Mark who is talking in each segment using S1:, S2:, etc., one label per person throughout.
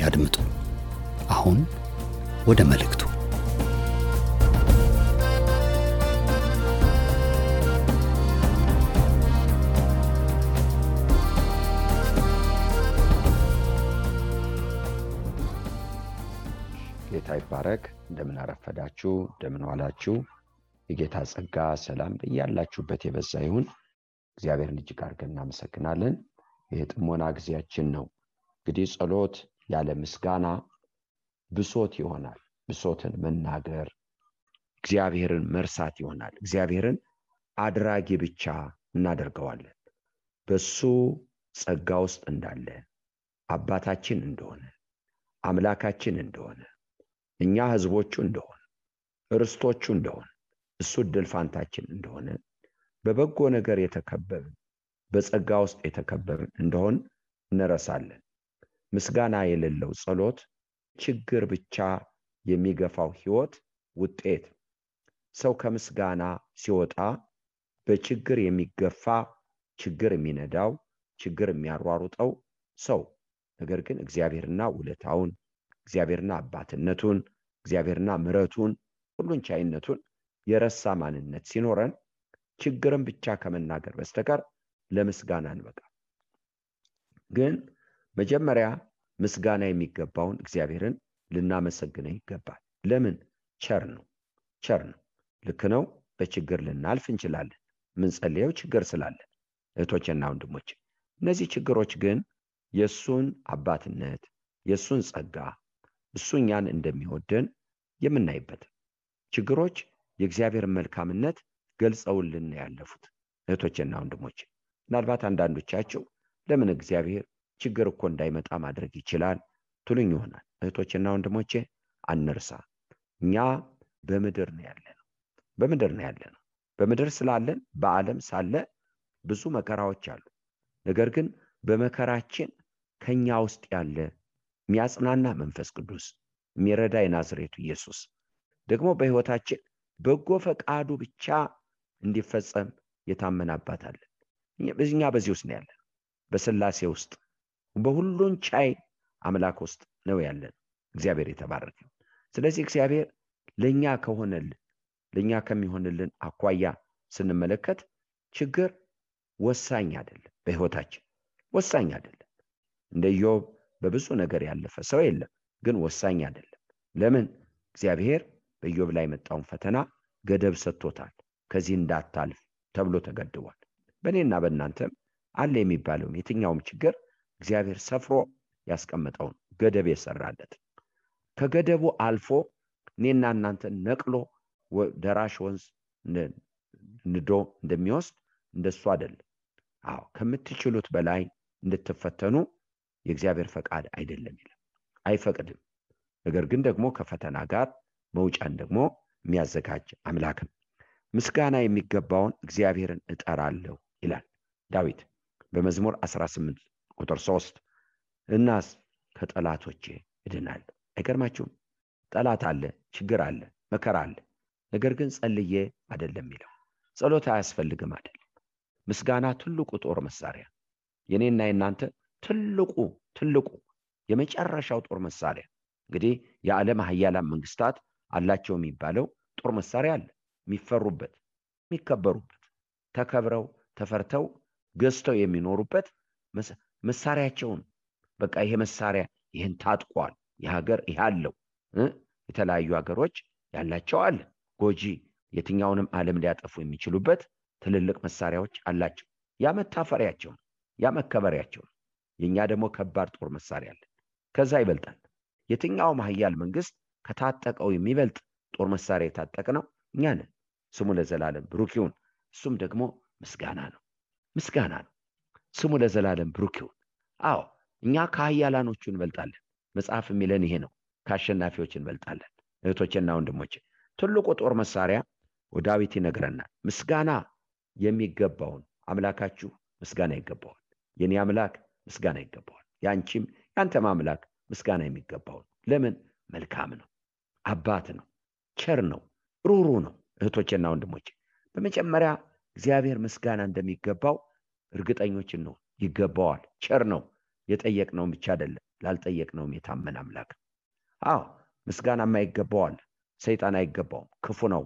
S1: ያድምጡ። አሁን ወደ መልእክቱ።
S2: ጌታ ይባረክ። እንደምን አረፈዳችሁ፣ እንደምን ዋላችሁ። የጌታ ጸጋ ሰላም በያላችሁበት የበዛ ይሁን። እግዚአብሔርን እጅግ አድርገን እናመሰግናለን። ይህ ጥሞና ጊዜያችን ነው። እንግዲህ ጸሎት ያለ ምስጋና ብሶት ይሆናል። ብሶትን መናገር እግዚአብሔርን መርሳት ይሆናል። እግዚአብሔርን አድራጊ ብቻ እናደርገዋለን። በሱ ጸጋ ውስጥ እንዳለ አባታችን እንደሆነ አምላካችን እንደሆነ እኛ ሕዝቦቹ እንደሆነ ርስቶቹ እንደሆነ እሱ እድል ፋንታችን እንደሆነ በበጎ ነገር የተከበብን በጸጋ ውስጥ የተከበብን እንደሆን እንረሳለን። ምስጋና የሌለው ጸሎት ችግር ብቻ የሚገፋው ሕይወት ውጤት። ሰው ከምስጋና ሲወጣ በችግር የሚገፋ ችግር የሚነዳው ችግር የሚያሯሩጠው ሰው ነገር ግን እግዚአብሔርና ውለታውን እግዚአብሔርና አባትነቱን እግዚአብሔርና ምሕረቱን ሁሉን ቻይነቱን የረሳ ማንነት ሲኖረን ችግርን ብቻ ከመናገር በስተቀር ለምስጋና እንበቃ። ግን መጀመሪያ ምስጋና የሚገባውን እግዚአብሔርን ልናመሰግነው ይገባል። ለምን? ቸር ነው፣ ቸር ነው። ልክ ነው። በችግር ልናልፍ እንችላለን። የምንጸልየው ችግር ስላለን እህቶችና ወንድሞች፣ እነዚህ ችግሮች ግን የእሱን አባትነት የእሱን ጸጋ እሱ እኛን እንደሚወደን የምናይበት ችግሮች የእግዚአብሔርን መልካምነት ገልጸውልን ያለፉት እህቶችና ወንድሞች ምናልባት አንዳንዶቻቸው ለምን እግዚአብሔር ችግር እኮ እንዳይመጣ ማድረግ ይችላል ትሉኝ ይሆናል። እህቶችና ወንድሞቼ አንርሳ፣ እኛ በምድር ነው ያለ ነው። በምድር ነው ያለ ነው። በምድር ስላለን በዓለም ሳለ ብዙ መከራዎች አሉ። ነገር ግን በመከራችን ከኛ ውስጥ ያለ የሚያጽናና መንፈስ ቅዱስ የሚረዳ የናዝሬቱ ኢየሱስ ደግሞ በሕይወታችን በጎ ፈቃዱ ብቻ እንዲፈጸም የታመነ አባት አለን። እኛ በዚህ ውስጥ ነው ያለን፣ በስላሴ ውስጥ በሁሉን ቻይ አምላክ ውስጥ ነው ያለን። እግዚአብሔር የተባረከ። ስለዚህ እግዚአብሔር ለእኛ ከሆነልን ለእኛ ከሚሆንልን አኳያ ስንመለከት ችግር ወሳኝ አይደለም፣ በሕይወታችን ወሳኝ አይደለም። እንደ ኢዮብ በብዙ ነገር ያለፈ ሰው የለም፣ ግን ወሳኝ አይደለም። ለምን? እግዚአብሔር በኢዮብ ላይ የመጣውን ፈተና ገደብ ሰጥቶታል። ከዚህ እንዳታልፍ ተብሎ ተገድቧል። በእኔና በእናንተም አለ የሚባለውም የትኛውም ችግር እግዚአብሔር ሰፍሮ ያስቀመጠውን ገደብ የሰራለት ከገደቡ አልፎ እኔና እናንተን ነቅሎ ደራሽ ወንዝ ንዶ እንደሚወስድ እንደሱ አይደለም። አዎ ከምትችሉት በላይ እንድትፈተኑ የእግዚአብሔር ፈቃድ አይደለም ይላል፣ አይፈቅድም። ነገር ግን ደግሞ ከፈተና ጋር መውጫን ደግሞ የሚያዘጋጅ አምላክም ምስጋና የሚገባውን እግዚአብሔርን እጠራለሁ ይላል ዳዊት በመዝሙር 18 ቁጥር 3 እናስ ከጠላቶቼ እድናለሁ። አይገርማችሁም? ጠላት አለ፣ ችግር አለ፣ መከራ አለ። ነገር ግን ጸልዬ አይደለም የሚለው ጸሎት አያስፈልግም አይደለም። ምስጋና ትልቁ ጦር መሳሪያ የኔና የናንተ ትልቁ ትልቁ የመጨረሻው ጦር መሳሪያ እንግዲህ የዓለም ሀያላን መንግስታት አላቸው የሚባለው ጦር መሳሪያ አለ። የሚፈሩበት፣ የሚከበሩበት፣ ተከብረው ተፈርተው ገዝተው የሚኖሩበት መሳሪያቸውን። በቃ ይሄ መሳሪያ ይህን ታጥቋል፣ የሀገር ይህ አለው። የተለያዩ ሀገሮች ያላቸው አለ። ጎጂ የትኛውንም ዓለም ሊያጠፉ የሚችሉበት ትልልቅ መሳሪያዎች አላቸው። ያ መታፈሪያቸው ነው። ያ መከበሪያቸው የእኛ ደግሞ ከባድ ጦር መሳሪያ አለን ከዛ ይበልጣል። የትኛውም ሀያል መንግስት ከታጠቀው የሚበልጥ ጦር መሳሪያ የታጠቅ ነው እኛ ነን። ስሙ ለዘላለም ብሩክ ይሁን። እሱም ደግሞ ምስጋና ነው። ምስጋና ነው ስሙ ለዘላለም ብሩክ ይሁን። አዎ እኛ ከሀያላኖቹ እንበልጣለን። መጽሐፍ የሚለን ይሄ ነው። ከአሸናፊዎች እንበልጣለን። እህቶችና ወንድሞች ትልቁ ጦር መሳሪያ ዳዊት ይነግረናል። ምስጋና የሚገባውን አምላካችሁ ምስጋና ይገባዋል። የኔ አምላክ ምስጋና ይገባዋል። የአንቺም የአንተም አምላክ ምስጋና የሚገባውን። ለምን? መልካም ነው። አባት ነው። ቸር ነው። ሩሩ ነው። እህቶችና ወንድሞች በመጀመሪያ እግዚአብሔር ምስጋና እንደሚገባው እርግጠኞችን ነው ይገባዋል። ቸር ነው። የጠየቅነውም ብቻ አይደለም ላልጠየቅነውም የታመን አምላክ። አዎ ምስጋና የማይገባዋል ሰይጣን አይገባውም። ክፉ ነው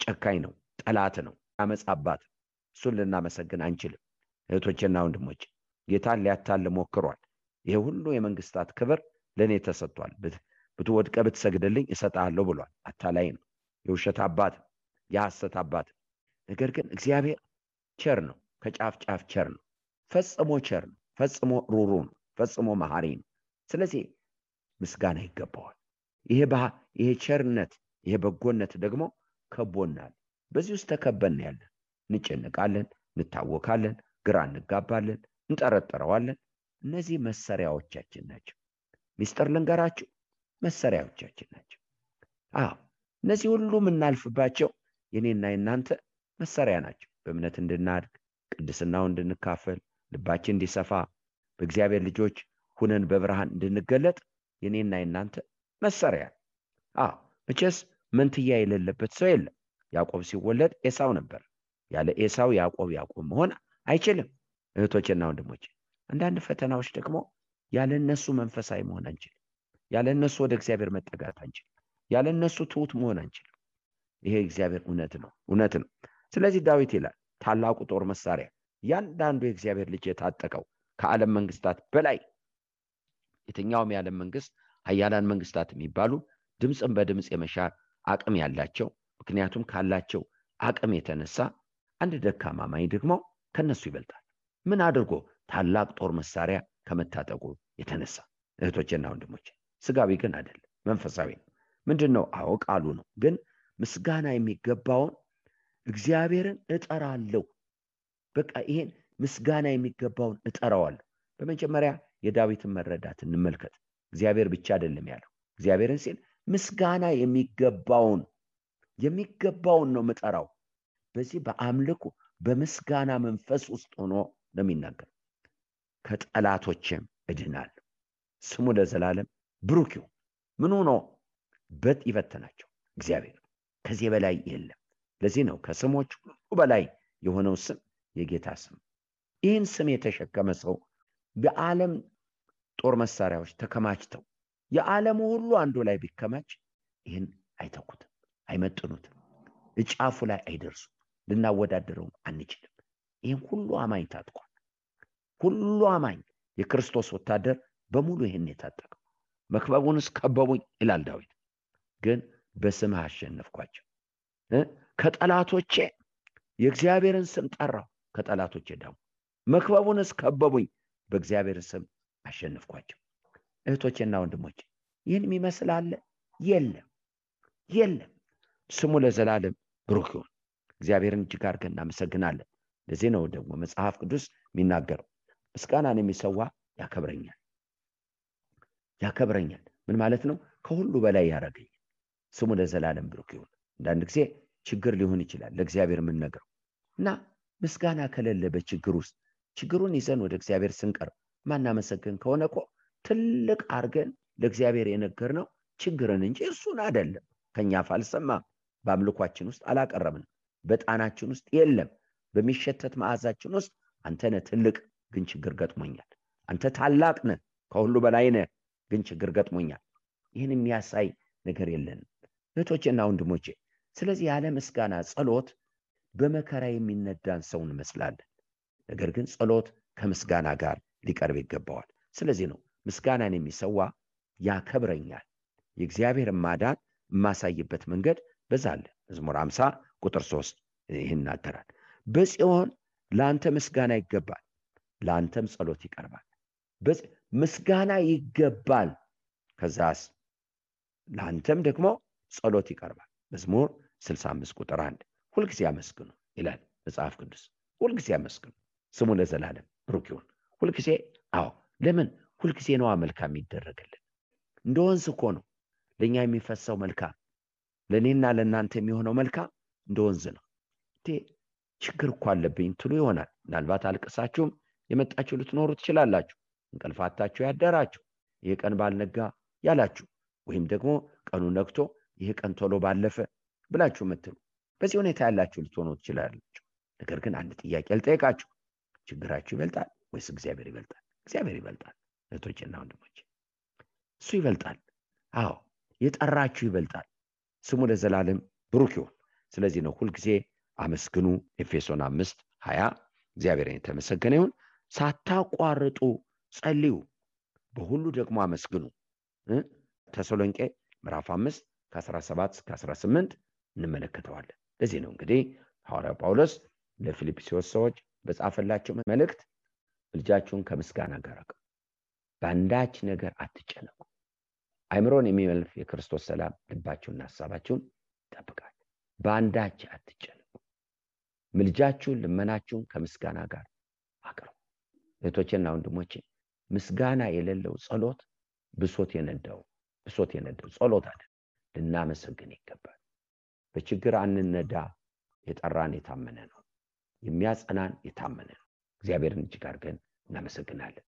S2: ጨካኝ ነው ጠላት ነው አመፅ እሱን ልናመሰግን አንችልም። እህቶችና ወንድሞች ጌታን ሊያታልል ሞክሯል። ይሄ ሁሉ የመንግስታት ክብር ለእኔ ተሰጥቷል። ብትወድቅ ብትሰግድልኝ እሰጣለሁ ብሏል። አታላይ ነው። የውሸት አባት የሐሰት አባት ነገር ግን እግዚአብሔር ቸር ነው ከጫፍ ጫፍ ቸር ነው። ፈጽሞ ቸር ነው። ፈጽሞ ሩህሩህ ነው። ፈጽሞ መሐሪ ነው። ስለዚህ ምስጋና ይገባዋል። ይሄ ይሄ ቸርነት ይሄ በጎነት ደግሞ ከቦናል። በዚህ ውስጥ ተከበን ያለን። እንጨንቃለን እንታወካለን ግራ እንጋባለን እንጠረጥረዋለን እነዚህ መሰሪያዎቻችን ናቸው። ሚስጥር ልንገራችሁ መሰሪያዎቻችን ናቸው። አዎ እነዚህ ሁሉ የምናልፍባቸው የኔና የናንተ መሰሪያ ናቸው። በእምነት እንድናድግ ቅድስናው እንድንካፈል ልባችን እንዲሰፋ በእግዚአብሔር ልጆች ሁነን በብርሃን እንድንገለጥ የኔና የናንተ መሰሪያ አዎ መቼስ መንትያ የሌለበት ሰው የለም። ያዕቆብ ሲወለድ ኤሳው ነበር። ያለ ኤሳው ያዕቆብ ያዕቆብ መሆን አይችልም። እህቶችና ወንድሞች አንዳንድ ፈተናዎች ደግሞ ያለ እነሱ መንፈሳዊ መሆን አንችልም። ያለ እነሱ ወደ እግዚአብሔር መጠጋት አንችልም። ያለ እነሱ ትሁት መሆን አንችልም። ይሄ እግዚአብሔር እውነት ነው። እውነት ነው። ስለዚህ ዳዊት ይላል ታላቁ ጦር መሳሪያ እያንዳንዱ የእግዚአብሔር ልጅ የታጠቀው ከዓለም መንግስታት በላይ የትኛውም የዓለም መንግስት ሀያላን መንግስታት የሚባሉ ድምፅን በድምፅ የመሻር አቅም ያላቸው ምክንያቱም ካላቸው አቅም የተነሳ አንድ ደካማ ማኝ ደግሞ ከነሱ ይበልጣል። ምን አድርጎ ታላቅ ጦር መሳሪያ ከመታጠቁ የተነሳ? እህቶችና ወንድሞች ስጋዊ ግን አይደለም መንፈሳዊ ነው። ምንድን ነው አዎ ቃሉ ነው። ግን ምስጋና የሚገባውን እግዚአብሔርን እጠራለሁ። በቃ ይሄን ምስጋና የሚገባውን እጠራዋለሁ። በመጀመሪያ የዳዊትን መረዳት እንመልከት። እግዚአብሔር ብቻ አይደለም ያለው። እግዚአብሔርን ሲል ምስጋና የሚገባውን የሚገባውን ነው ምጠራው በዚህ በአምልኮ በምስጋና መንፈስ ውስጥ ሆኖ ነው የሚናገር ከጠላቶችም እድናለሁ። ስሙ ለዘላለም ብሩክ ይሁን። ሆኖ? በት ይበተናቸው እግዚአብሔር ከዚህ በላይ የለም ለዚህ ነው ከስሞች ሁሉ በላይ የሆነው ስም የጌታ ስም። ይህን ስም የተሸከመ ሰው በዓለም ጦር መሳሪያዎች ተከማችተው የዓለሙ ሁሉ አንዱ ላይ ቢከማች ይህን አይተኩትም አይመጥኑትም እጫፉ ላይ አይደርሱም ልናወዳደረውም አንችልም። ይህን ሁሉ አማኝ ታጥቋል። ሁሉ አማኝ የክርስቶስ ወታደር በሙሉ ይህን የታጠቀው። መክበቡንስ ከበቡኝ ይላል ዳዊት ግን በስምህ አሸነፍኳቸው ከጠላቶቼ የእግዚአብሔርን ስም ጠራው ከጠላቶቼ ዳሙ መክበቡንስ ከበቡኝ በእግዚአብሔር ስም አሸንፍኳቸው እህቶቼና ወንድሞቼ ይህን የሚመስል የለም የለም። ስሙ ለዘላለም ብሩክ ይሁን። እግዚአብሔርን እጅግ አድርገን እናመሰግናለን። ለዚህ ነው ደግሞ መጽሐፍ ቅዱስ የሚናገረው። ምስጋናን የሚሰዋ ያከብረኛል ያከብረኛል። ምን ማለት ነው? ከሁሉ በላይ ያረገኛል ስሙ ለዘላለም ብሩክ ይሁን። አንዳንድ ጊዜ ችግር ሊሆን ይችላል ለእግዚአብሔር የምንነግረው። እና ምስጋና ከሌለ በችግር ውስጥ ችግሩን ይዘን ወደ እግዚአብሔር ስንቀርብ ማናመሰግን ከሆነ እኮ ትልቅ አርገን ለእግዚአብሔር የነገርነው ችግርን እንጂ እሱን አይደለም። ከኛ አፍ አልሰማም። በአምልኳችን ውስጥ አላቀረብንም። በጣናችን ውስጥ የለም። በሚሸተት መዓዛችን ውስጥ አንተነ ትልቅ ግን ችግር ገጥሞኛል። አንተ ታላቅ ነህ ከሁሉ በላይ ነህ ግን ችግር ገጥሞኛል። ይህን የሚያሳይ ነገር የለንም። እህቶቼና ወንድሞቼ ስለዚህ ያለ ምስጋና ጸሎት በመከራ የሚነዳን ሰው እንመስላለን ነገር ግን ጸሎት ከምስጋና ጋር ሊቀርብ ይገባዋል ስለዚህ ነው ምስጋናን የሚሰዋ ያከብረኛል። የእግዚአብሔር ማዳን የማሳይበት መንገድ በዛ አለ። መዝሙር 50 ቁጥር 3 ይህን ይናገራል። በጽዮን ለአንተ ምስጋና ይገባል፣ ለአንተም ጸሎት ይቀርባል። ምስጋና ይገባል፣ ከዛስ ለአንተም ደግሞ ጸሎት ይቀርባል። መዝሙር 65 ቁጥር 1 ሁልጊዜ አመስግኑ ይላል መጽሐፍ ቅዱስ። ሁልጊዜ አመስግኑ፣ ስሙ ለዘላለም ብሩክ ይሁን። ሁልጊዜ አዎ፣ ለምን ሁልጊዜ ነዋ መልካም የሚደረግልን። እንደ ወንዝ እኮ ነው ለእኛ የሚፈሰው መልካም፣ ለእኔና ለእናንተ የሚሆነው መልካም እንደ ወንዝ ነው። ችግር እኮ አለብኝ ትሉ ይሆናል። ምናልባት አልቅሳችሁም የመጣችሁ ልትኖሩ ትችላላችሁ። እንቅልፋታችሁ ያደራችሁ ይህ ቀን ባልነጋ ያላችሁ ወይም ደግሞ ቀኑ ነግቶ ይህ ቀን ቶሎ ባለፈ ብላችሁ የምትሉ በዚህ ሁኔታ ያላችሁ ልትሆኑ ትችላላችሁ። ነገር ግን አንድ ጥያቄ ልጠይቃችሁ፣ ችግራችሁ ይበልጣል ወይስ እግዚአብሔር ይበልጣል? እግዚአብሔር ይበልጣል። እህቶችና ወንድሞች እሱ ይበልጣል። አዎ የጠራችሁ ይበልጣል። ስሙ ለዘላለም ብሩክ ይሁን። ስለዚህ ነው ሁልጊዜ አመስግኑ። ኤፌሶን አምስት ሀያ እግዚአብሔርን የተመሰገነ ይሁን። ሳታቋርጡ ጸልዩ፣ በሁሉ ደግሞ አመስግኑ። ተሰሎንቄ ምዕራፍ አምስት ከ17 እስከ 18 እንመለከተዋለን። ለዚህ ነው እንግዲህ ሐዋርያው ጳውሎስ ለፊልጵስዩስ ሰዎች በጻፈላቸው መልእክት ልጃችሁን ከምስጋና ጋር አቅርቡ፣ በአንዳች ነገር አትጨነቁ። አይምሮን የሚመልፍ የክርስቶስ ሰላም ልባችሁንና ሀሳባችሁን ይጠብቃል። በአንዳች አትጨነቁ። ምልጃችሁን፣ ልመናችሁን ከምስጋና ጋር አቅርቡ። እህቶቼና ወንድሞቼ ምስጋና የሌለው ጸሎት ብሶት የነዳው ብሶት የነዳው ጸሎት አለ። ልናመሰግን ይገባል። በችግር አንነዳ። የጠራን የታመነ ነው። የሚያጸናን የታመነ ነው። እግዚአብሔርን እጅግ አድርገን እናመሰግናለን።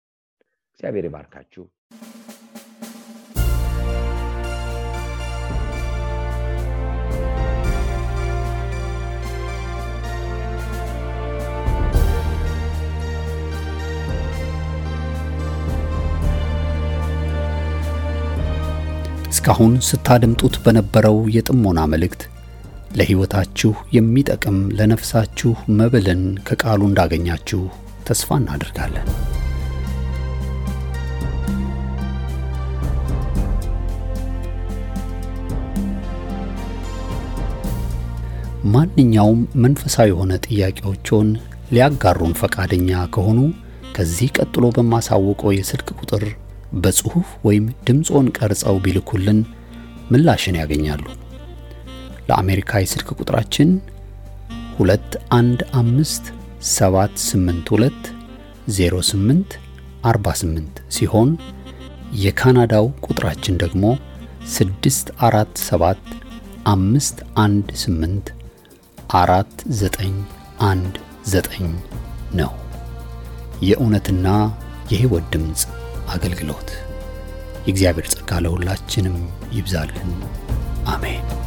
S2: እግዚአብሔር ይባርካችሁ።
S1: እስካሁን ስታደምጡት በነበረው የጥሞና መልእክት ለሕይወታችሁ የሚጠቅም ለነፍሳችሁ መብልን ከቃሉ እንዳገኛችሁ ተስፋ እናደርጋለን። ማንኛውም መንፈሳዊ የሆነ ጥያቄዎችን ሊያጋሩን ፈቃደኛ ከሆኑ ከዚህ ቀጥሎ በማሳወቀው የስልክ ቁጥር በጽሑፍ ወይም ድምፆን ቀርጸው ቢልኩልን ምላሽን ያገኛሉ። ለአሜሪካ የስልክ ቁጥራችን 2157820848 ሲሆን የካናዳው ቁጥራችን ደግሞ 647 ነው። የእውነትና የሕይወት ድምፅ አገልግሎት የእግዚአብሔር ጸጋ ለሁላችንም ይብዛልን። አሜን።